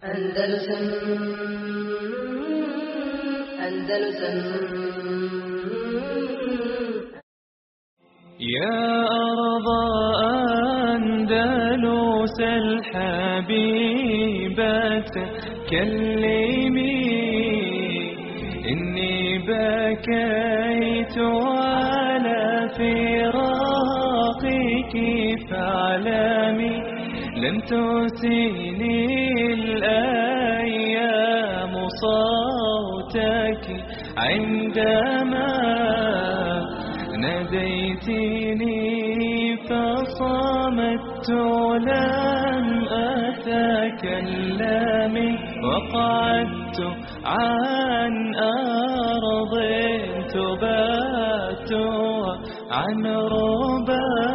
Andalusam يا أرض أندلس الحبيبة كلمي إني بكيت على فراقك فاعلمي لن تسيني صوتك عندما ناديتني فصمت لم أتكلم وقعدت عن أرض تبات عن ربا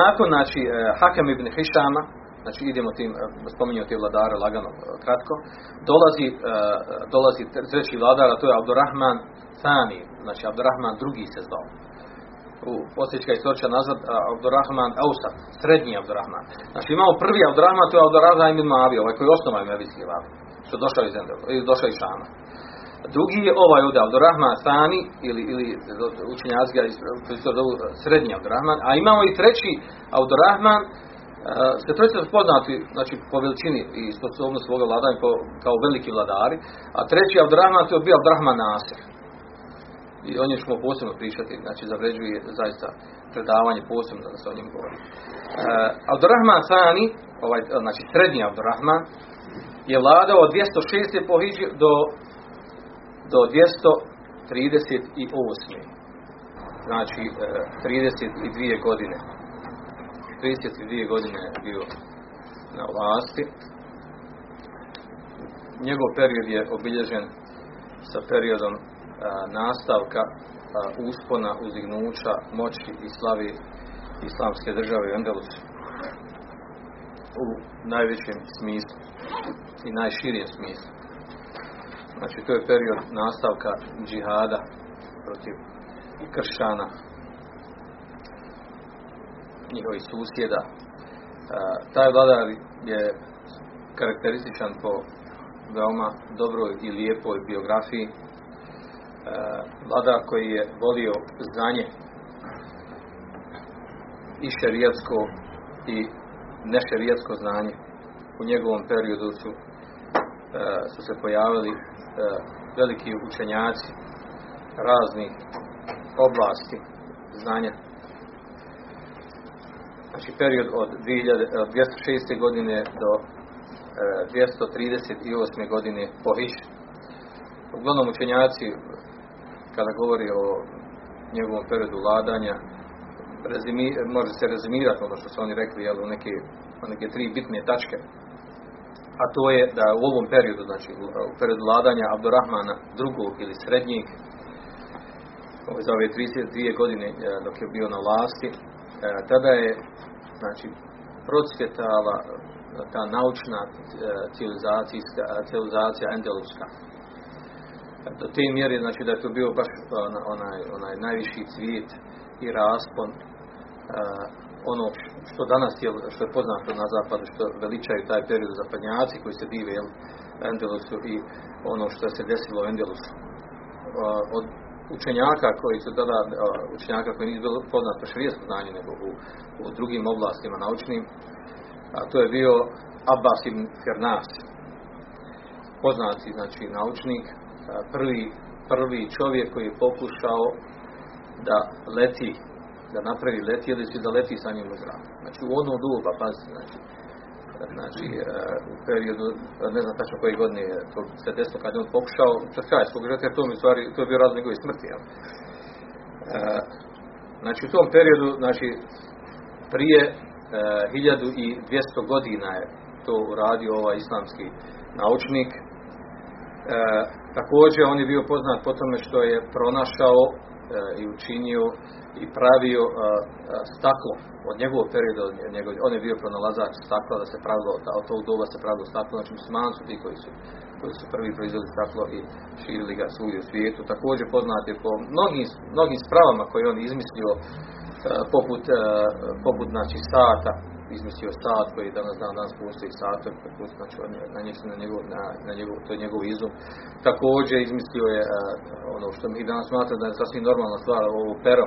Nakon, znači, e, Hakam ibn Hišama, znači idemo tim, e, spominjao te vladare lagano, e, kratko, dolazi, dolazi tre- treći vladar, a to je Abdurrahman Thani, znači Abdurrahman drugi se zvao. U posljednjega istorča nazad, Abdurrahman Ausat, srednji Abdurrahman. Znači imamo prvi Abdurrahman, to je Abdurrahman ibn Maavi, ovaj koji je osnovao Mevijski što je došao iz Endel, ili došao iz Šama. Drugi je ovaj ovdje, Abdurrahman Thani, ili, ili učenjaci ga zovu srednji Abdurrahman, a imamo i treći Abdurrahman, e, trojica su poznati znači, po veličini i sposobnosti svoga vladanja kao, veliki vladari, a treći Abdurrahman to je bio Abdurrahman Nasir. I o njemu ćemo posebno pričati, znači zavređuje zaista predavanje posebno da se o njemu govori. E, Abdurrahman Thani, ovaj, znači srednji Abdurrahman, je vladao od 206. po do do 238. Znači, e, 32 godine. 32 godine je bio na vlasti. Njegov period je obilježen sa periodom e, nastavka e, uspona, uzignuća, moći i slavi islamske države u Endelusu u najvećem smislu i najširijem smislu. Znači, to je period nastavka džihada protiv kršćana, njihovih susjeda. E, taj vladar je karakterističan po veoma dobroj i lijepoj biografiji. E, vladar koji je volio znanje i šerijatsko i nešerijatsko znanje. U njegovom periodu su, su se pojavili e, veliki učenjaci raznih oblasti znanja. Znači period od 2000, od 206. godine do e, 238. godine po Hiši. Uglavnom učenjaci kada govori o njegovom periodu vladanja rezimi, može se rezimirati ono što su oni rekli jel, u neke, u neke tri bitne tačke a to je da u ovom periodu, znači u, periodu vladanja Abdurrahmana drugog ili srednjeg, ovo za ove 32 godine e, dok je bio na vlasti, e, tada je znači procvjetala e, ta naučna civilizacija endeluska. Do te mjere znači da je to bio baš ona- onaj, onaj najviši cvijet i raspon ono što danas je, što je poznato na zapadu, što veličaju taj period zapadnjaci koji se dive jel, Endelusu i ono što se desilo u Endelusu. Od učenjaka koji su tada, učenjaka koji nisu bilo poznato širijesko znanje nego u, u drugim oblastima naučnim, a to je bio Abbas ibn Fernas, poznati znači naučnik, prvi, prvi čovjek koji je pokušao da leti da napravi letjelicu i da leti sa njim u zrak. Znači u ono doba, pazite, znači, znači e, u periodu, ne znam tačno koje godine je to se desilo kad je on pokušao, pred kraj svog života, jer to mi stvari, to je bio razlog njegove smrti, jel? E, znači u tom periodu, znači prije e, 1200 godina je to uradio ovaj islamski naučnik. E, također on je bio poznat po tome što je pronašao e, i učinio i pravio e, staklo od njegovog perioda, njegov, on je bio pronalazač stakla da se pravilo, od tog doba se pravilo staklo, znači muslimani su ti koji su, koji su prvi proizveli staklo i širili ga svugdje u svijetu. Također poznat je po mnogim, mnogim spravama koje on izmislio, poput, poput znači, sata, izmislio sat koji danas dan danas postoji sat, znači na njih na njegov, na, na njegov, to je njegov izum. Također izmislio je ono što mi danas smatramo da je sasvim normalna stvar, ovo pero,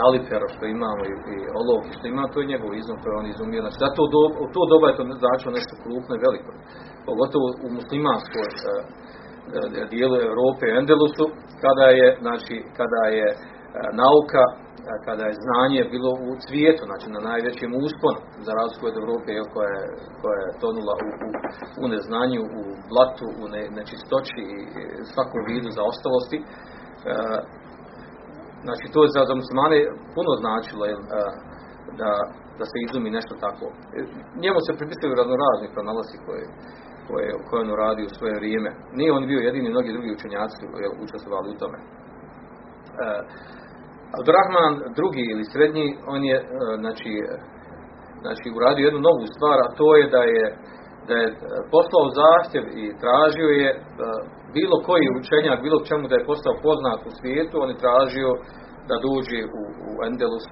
nalipero što imamo i, i olovke što imamo, to je njegov izum, to je on izumio. Znači, da to do, u to doba je to značilo nešto krupno i veliko. Pogotovo u muslimanskoj dijelu Europe, Endelusu, kada je, znači, kada je nauka kada je znanje bilo u cvijetu, znači na najvećem usponu, za razliku od Europe koja je, koja je tonula u, u, u neznanju, u blatu, u ne, nečistoći i svakom vidu za ostalosti. E, znači to je za, muslimane puno značilo je, da, da se izumi nešto tako. E, njemu se pripisuju raznorazni pronalazi koje, koje, koje on radi u svoje vrijeme. Nije on bio jedini, mnogi drugi učenjaci učestvovali u tome. E, Abdurrahman drugi ili srednji, on je e, znači, znači uradio jednu novu stvar, a to je da je, da je poslao zahtjev i tražio je e, bilo koji učenjak, bilo čemu da je postao poznat u svijetu, on je tražio da dođe u, u Endelus,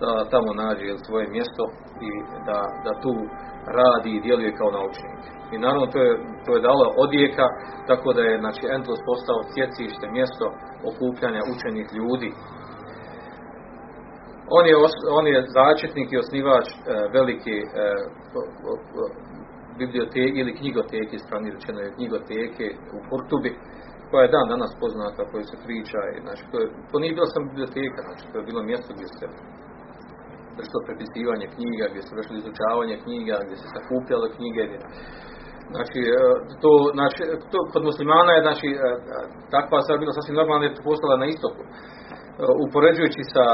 da tamo nađe svoje mjesto i da, da tu radi i djeluje kao naučnik. I naravno to je, to je dalo odjeka, tako da je znači, Endelus postao sjecište, mjesto okupljanja učenih ljudi on je, on je začetnik i osnivač e, velike e, biblioteke ili knjigoteke, strani rečeno je knjigoteke u Kurtubi, koja je dan danas poznata, koja se priča. I, znači, to, je, to nije bila samo biblioteka, znači, to je bilo mjesto gdje se vršilo prepisivanje knjiga, gdje se vršilo izučavanje knjiga, gdje se sakupljalo knjige. Gdje, znači, e, to, znači, to kod muslimana je, znači, e, takva stvar bila sasvim normalna jer je postala na istoku. E, upoređujući sa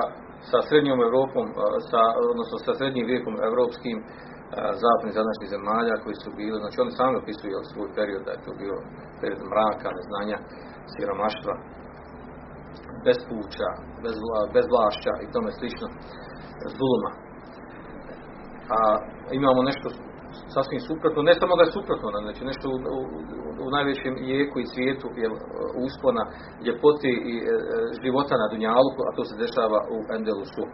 sa srednjom Europom, sa, odnosno sa srednjim vijekom europskim zapadnih zadnašnjih zemalja koji su bili, znači oni sami opisuju svoj period, da je to bio period mraka, neznanja, siromaštva, bespuća, bez, bezvlašća i tome slično, zuluma. A imamo nešto sasvim suprotno, ne samo da je suprotno, znači nešto u, u, u najvećem jeku i svijetu je uspona ljepoti i e, života na Dunjaluku, a to se dešava u Endelusu.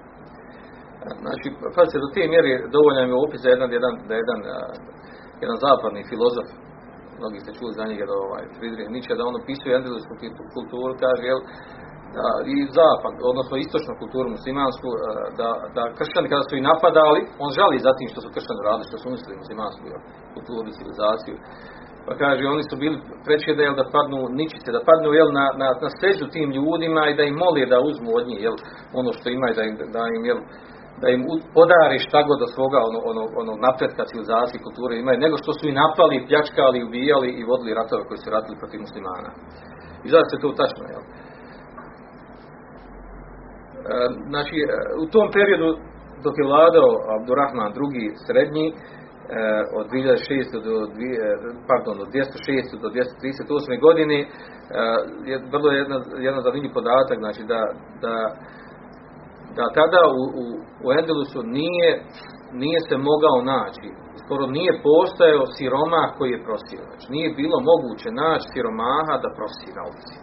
Znači, pa se do te mjere dovoljan je opis da jedan, jedan, da jedan, jedan zapadni filozof, mnogi ste čuli za njega, da ovaj, Friedrich Nietzsche, da on opisuje endelusku kulturu, kaže, jel, i zapad, odnosno istočnu kulturu muslimansku, da, da kršćani kada su i napadali, on žali za tim što su kršćani radili, što su uništili muslimansku kulturu i civilizaciju. Pa kaže, oni su bili preći da, jel, da padnu ničice, da padnu jel, na, na, na seđu tim ljudima i da im moli da uzmu od njih jel, ono što imaju, da im, da im, jel, da im podari šta god od svoga ono, ono, ono napretka civilizacije, kulture imaju, nego što su i napali, pljačkali, ubijali i vodili ratove koji su ratili protiv muslimana. I zato se to tačno, jel? E, znači, e, u tom periodu dok je vladao Abdurrahman II. srednji, e, od 2006. do, pardon, od 206. do 238. godine, je vrlo jedna, jedan zanimljiv podatak, znači da, da, da tada u, u, u Endelusu nije, nije se mogao naći, skoro nije postojao siromah koji je prosio. Znači, nije bilo moguće naći siromaha da prosi na ulici.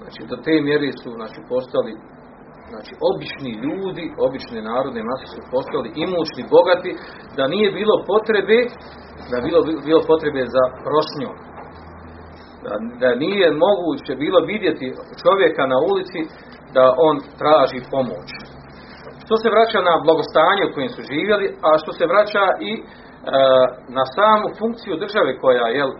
Znači, do te mjere su znači, postali znači obični ljudi, obične narodne mase su postali imućni, bogati, da nije bilo potrebe, da bilo, bilo potrebe za prosnjom. Da, da nije moguće bilo vidjeti čovjeka na ulici da on traži pomoć. Što se vraća na blagostanje u kojem su živjeli, a što se vraća i e, na samu funkciju države koja, jel, e,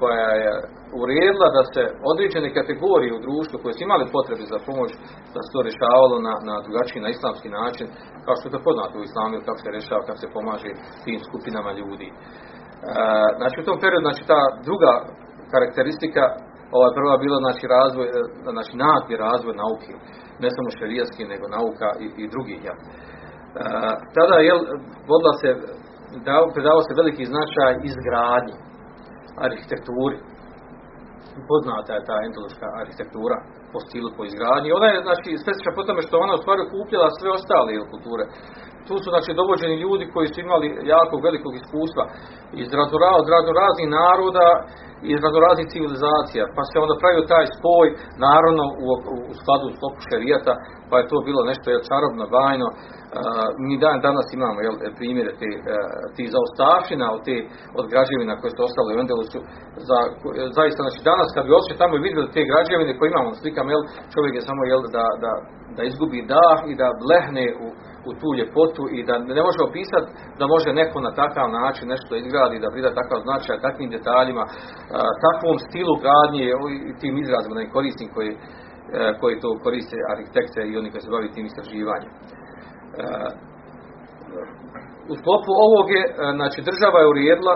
koja je uredila da se određene kategorije u društvu koje su imali potrebe za pomoć, da se to rješavalo na, na drugačiji, na islamski način, kao što je to poznato u islamu, kako se rješava, kako se pomaže tim skupinama ljudi. E, znači u tom periodu, znači ta druga karakteristika, ova prva bila znači razvoj, e, znači nagli razvoj nauke, ne samo šerijski, nego nauka i, i drugi. Ja. E, tada je vodila se, predavao se veliki značaj izgradnji, arhitekturi, poznata je ta endeluska arhitektura po stilu, po izgradnji. Ona je znači specifična po tome što ona u stvari okupljala sve ostale kulture. Tu su znači dovođeni ljudi koji su imali jako velikog iskustva iz razno raznih naroda iz raznih civilizacija, pa se onda pravio taj spoj, naravno u, u skladu s šerijata, pa je to bilo nešto je čarobno, bajno. Mi dan danas imamo jel, primjere te, ti zaostavština od, te, od građevina koje su ostale u Endelusu. Za, zaista, znači danas kad bi ošli tamo i vidjeli te građevine koje imamo slikam, jel, čovjek je samo jel, da, da, da izgubi dah i da blehne u, u tu ljepotu i da ne može opisati da može neko na takav način nešto izgradi, da prida takav značaj, takvim detaljima, takvom stilu gradnje i tim izrazima da koristim koji, koji to koriste arhitekte i oni koji se bavi tim istraživanjem. U sklopu ovog je, znači država je urijedila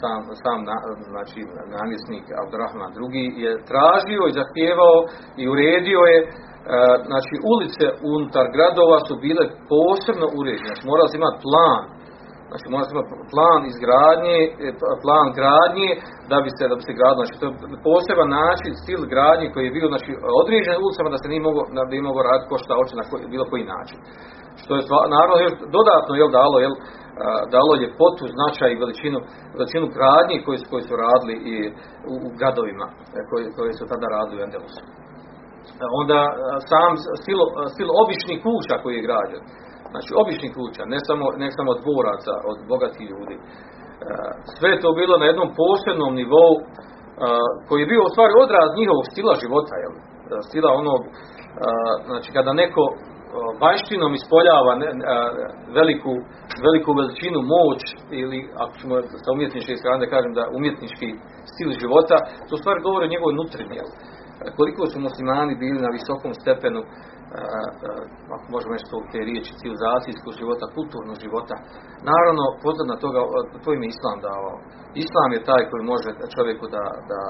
sam, sam na, znači, namjesnik Abdurrahman II je tražio i zahtijevao i uredio je E, znači ulice unutar gradova su bile posebno uređene, znači morali imati plan, znači morali se imati plan izgradnje, e, plan gradnje da bi se, da bi se gradilo, znači to je poseban način, stil gradnje koji je bio znači, određen ulicama da se nije moglo, da bi moglo raditi ko šta hoće na koji, bilo koji način. Što je naravno još dodatno jel, dalo, jel, dalo ljepotu, značaj i veličinu, veličinu gradnje koji su, koji su radili i u, u gradovima e, koji, koji su tada radili u Endelusu onda sam stil, stil običnih kuća koji je građen. Znači običnih kuća, ne samo, ne samo dvoraca od bogatih ljudi. Sve je to bilo na jednom posebnom nivou koji je bio u stvari odraz njihovog stila života, jel? stila onog, znači kada neko vanjštinom ispoljava veliku, veliku veličinu, moć ili ako ćemo sa umjetničke strane da kažem da umjetnički stil života, to u stvari govori o njegovoj nutrini? Koliko su muslimani bili na visokom stepenu ako možemo nešto te riječi civilizacijskog života, kulturnog života. Naravno, na toga, to im je Islam davao. Islam je taj koji može čovjeku da, da,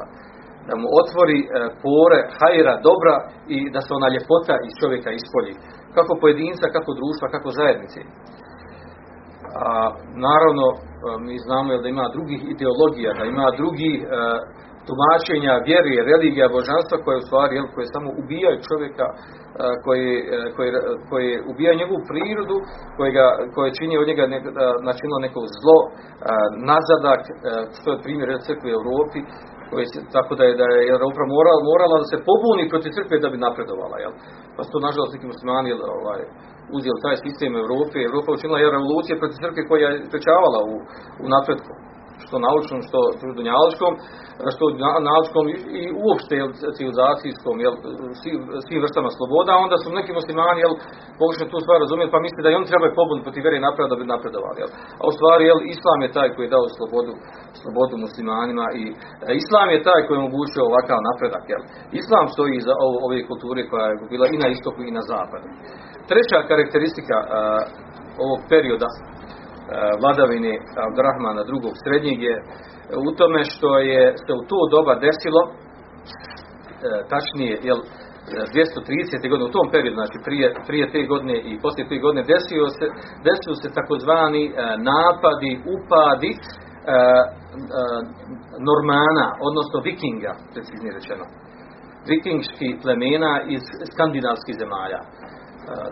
da mu otvori pore, hajra, dobra i da se ona ljepota iz čovjeka ispolji. Kako pojedinca, kako društva, kako zajednice. A, naravno, mi znamo da ima drugih ideologija, da ima drugih tumačenja vjere, religija, božanstva koje u stvari jel, koje samo ubijaju čovjeka, koje, koje, koje ubijaju njegovu prirodu, koje, ga, koje čini od njega ne, načinilo neko zlo, nazadak, što je primjer crkve u Europi, koji se, tako da je, da je Europa morala, morala da se pobuni protiv crkve da bi napredovala. Jel? Pa su to nažalost neki muslimani ovaj, uzeli taj sistem Europe. Europa učinila je revolucije protiv crkve koja je sprečavala u, u napretku što naučnom, što dunjaličkom, što naučkom i uopšte jel, civilizacijskom, jel, svim vrstama sloboda, onda su neki muslimani jel, pokušali tu stvar razumjeti, pa misle da i oni trebaju pobuniti protiv vere napraviti da bi napredovali. Jel. A u stvari jel, islam je taj koji je dao slobodu, slobodu muslimanima i islam je taj koji je omogućio ovakav napredak. Jel. Islam stoji za ovo, ove kulture koja je bila i na istoku i na zapadu. Treća karakteristika uh, ovog perioda vladavine Abdurrahmana drugog srednjeg je u tome što je se u to doba desilo e, tačnije jel 230. godine u tom periodu znači prije, prije te godine i poslije te godine desio se, desio se takozvani e, napadi, upadi Normana, odnosno Vikinga, preciznije rečeno. Vikingski plemena iz skandinavskih zemalja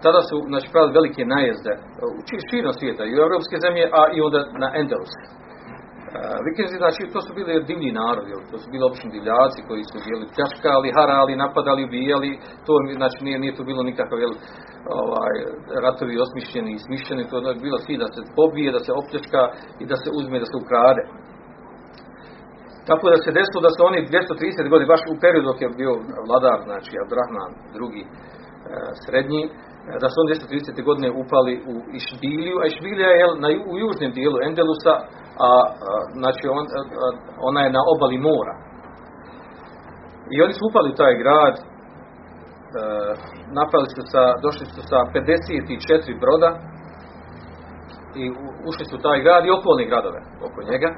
tada su znači, pravili velike najezde u širom svijeta i u europske zemlje, a i onda na Endelus. Vikinzi, znači, to su bili divni narodi, to su bili obični divljaci koji su bili pljačkali, harali, napadali, ubijali, to znači nije, nije to bilo nikakav jel, ovaj, ratovi osmišljeni i smišljeni, to je bilo svi da se pobije, da se opljačka i da se uzme, da se ukrade. Tako da se desilo da su oni 230 godina, baš u periodu dok je bio vladar, znači Abdurrahman drugi, srednji, e, da su on 230. godine upali u Išbiliju, a Išbilija je na, u južnom dijelu Endelusa, a, znači on, ona je na obali mora. I oni su upali taj grad, e, napali su sa, došli su sa 54 broda i ušli su taj grad i okolne gradove oko njega.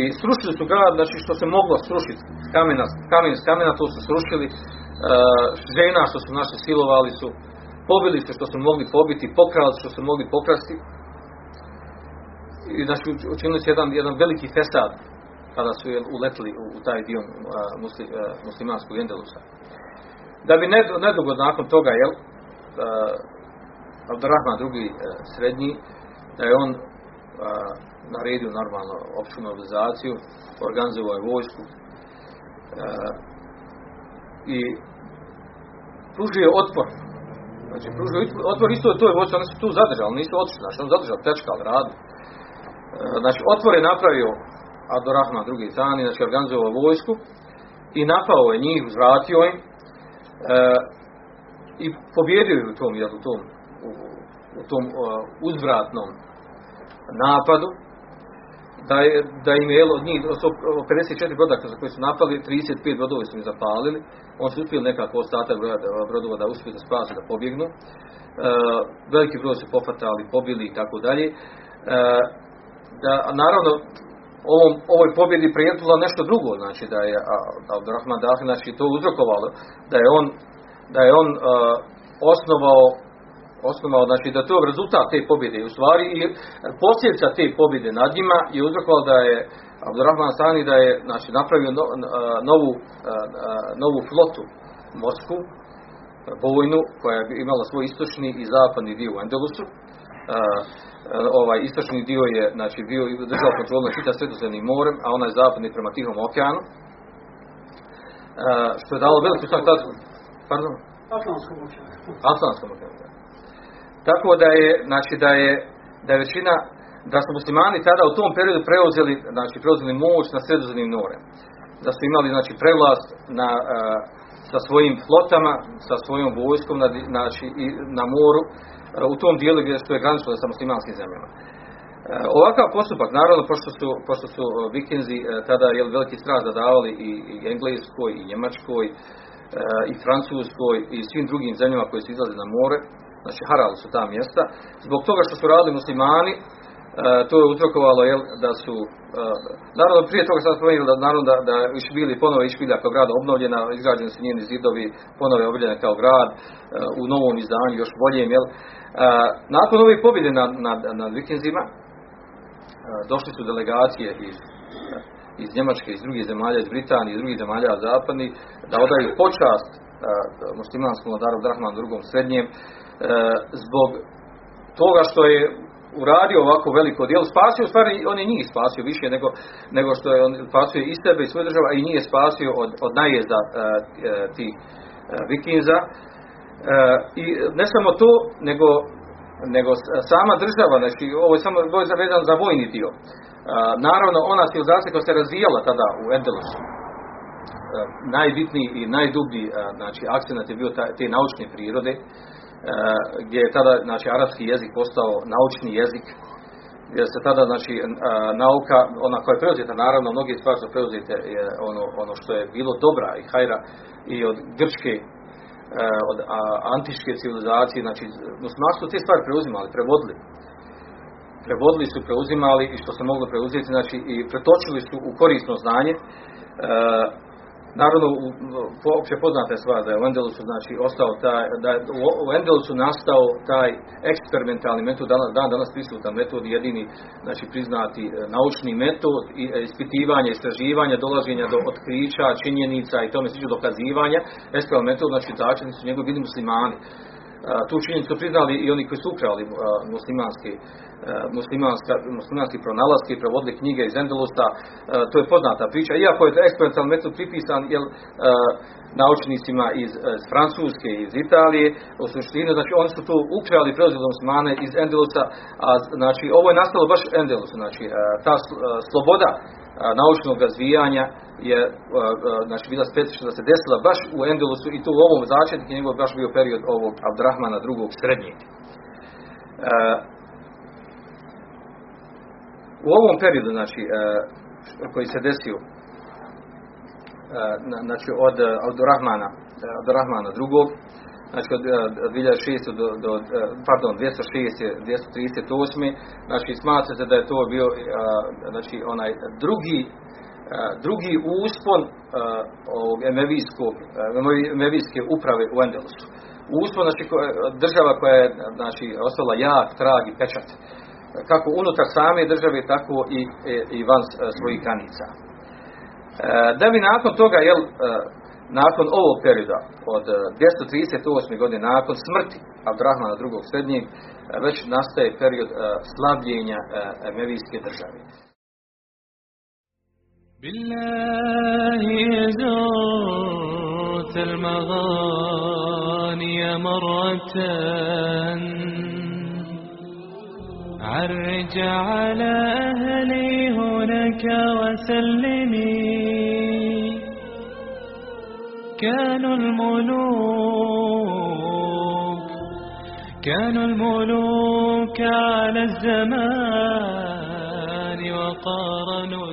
I srušili su grad, znači što se moglo srušiti, kamena, kamen kamena, to su srušili, žena što su naše silovali su, pobili se što su mogli pobiti, pokrali što su mogli pokrasti. I znači učinili se jedan, jedan veliki fesad kada su jel, uletili u, u taj dio musli, muslimanskog Endelusa. Da bi nedugo nakon toga, jel, Abdurrahman drugi srednji, da je on naredio normalno opću mobilizaciju, organizovao je vojsku i pružio otpor. Znači, pružio otpor isto to je vojska, oni su tu zadržali, nisu otišli, znači on zadržao, pljačkali, radili. Znači, otpor je napravio Abdurrahman drugi Zani, znači organizovao vojsku i napao je njih, uzvratio im i pobjedio je u tom, jel, u tom, u, u tom uzvratnom napadu da, je, da im je od njih 54 brodaka za koje su napali, 35 brodova su im zapalili. On su uspjeli nekako ostatak brodova da uspiju da spase, da pobjegnu. E, veliki broj su pofatali, pobili i tako dalje. E, da, naravno, ovom, ovoj pobjedi prijetilo nešto drugo, znači da je Abdurrahman Dahi, znači to uzrokovalo, da je on, da je on uh, osnovao osnovao, znači da to je rezultat te pobjede. U stvari i posljedica te pobjede nad njima je uzrokovalo da je Abdurrahman Sani da je znači, napravio no, novu, novu flotu morsku, bojnu, koja je imala svoj istočni i zapadni dio u Endelusu. Ovaj istočni dio je znači bio držao kontrolu nad čitav sredozemnim morem, a onaj zapadni prema Tihom okeanu. Što je dalo veliku stavku. Pardon? Atlantskom okeanu. Atlantskom okeanu. Tako da je, znači da je, da je većina, da su muslimani tada u tom periodu preuzeli, znači preuzeli moć na sredozemnim morem. Da su imali, znači, prevlast na, sa svojim flotama, sa svojom vojskom, na, znači, i na moru, u tom dijelu gdje što je graničilo sa muslimanskim zemljama. Ovakav postupak, naravno, pošto su, pošto su vikinzi tada jel, veliki strah zadavali i, i Engleskoj, i Njemačkoj, i Francuskoj, i svim drugim zemljama koje su izlazili na more, znači harali su ta mjesta, zbog toga što su radili muslimani, e, to je uzrokovalo jel, da su, e, naravno prije toga sam spomenuo da naravno da, da Išbili, ponovo Išbilja kao grad obnovljena, izgrađeni su njeni zidovi, ponovo je obnovljena kao grad, e, u novom izdanju, još boljem, jel. Nakon ove pobjede nad, nad, nad vikinzima, došli su delegacije iz, iz Njemačke, iz drugih zemalja, iz Britanije, iz drugih zemalja zapadnih, da odaju počast muslimanskom vladaru Drahmanu drugom srednjem, zbog toga što je uradio ovako veliko djelo, spasio u stvari, on je njih spasio više nego, nego što je on spasio i sebe i svoje država i nije spasio od, od najezda uh, tih uh, vikinza. Uh, I ne samo to, nego, nego sama država, znači ovo je samo ovo je vezano za vojni dio. Naravno, ona civilizacija koja se razvijala tada u Endelusu, najbitniji i najdublji znači, akcent je bio te naučne prirode, gdje je tada znači arapski jezik postao naučni jezik gdje se tada znači nauka ona koja je preuzeta naravno mnoge stvari su preuzete je ono, ono što je bilo dobra i hajra i od grčke od antičke civilizacije znači muslimani su te stvari preuzimali prevodili. Prevodili su preuzimali i što se moglo preuzeti znači i pretočili su u korisno znanje Naravno, opće poznata stvar da je u Endelusu znači, ostao taj, da je u Endelusu nastao taj eksperimentalni metod, danas, dan danas prisutan metod, jedini znači, priznati e, naučni metod, i, e, ispitivanja, istraživanja, dolaženja do otkrića, činjenica i tome slično dokazivanja, eksperimentalni metod, znači začetni su njegovi bili muslimani. Tu činjenicu priznali i oni koji su ukrali muslimanski muslimanska, muslimanski pronalaski, prevodili knjige iz Endelusa, to je poznata priča, iako je eksperimentalni metod pripisan jel, naučnicima iz, iz Francuske, iz Italije, u suštini, znači oni su to ukrali preuzeli muslimane iz Endelusa, a znači ovo je nastalo baš Endelusu, znači ta sloboda naučnog razvijanja je znači bila specifična da se desila baš u Endelusu i to u ovom začetku njegov baš bio period ovog Abdrahmana drugog srednjeg. U ovom periodu, znači, koji se desio znači od Abdurrahmana, Abdurrahmana drugog, znači od 2006 do, do pardon, 206 238 znači smatra se da je to bio znači onaj drugi drugi uspon ovog emevijske uprave u Endelusu uspon znači država koja je znači ostala jak trag i pečat. Kako unutar same države tako i, i van svojih granica. Da bi nakon toga, jel, e, nakon ovog perioda, od e, 238. godine, nakon smrti Abdrahmana drugog srednjeg, e, već nastaje period e, slabljenja e, Emevijske države. بالله زرت المغاني مرة عرج على أهلي هناك وسلمي كانوا الملوك كانوا الملوك على الزمان وقارنوا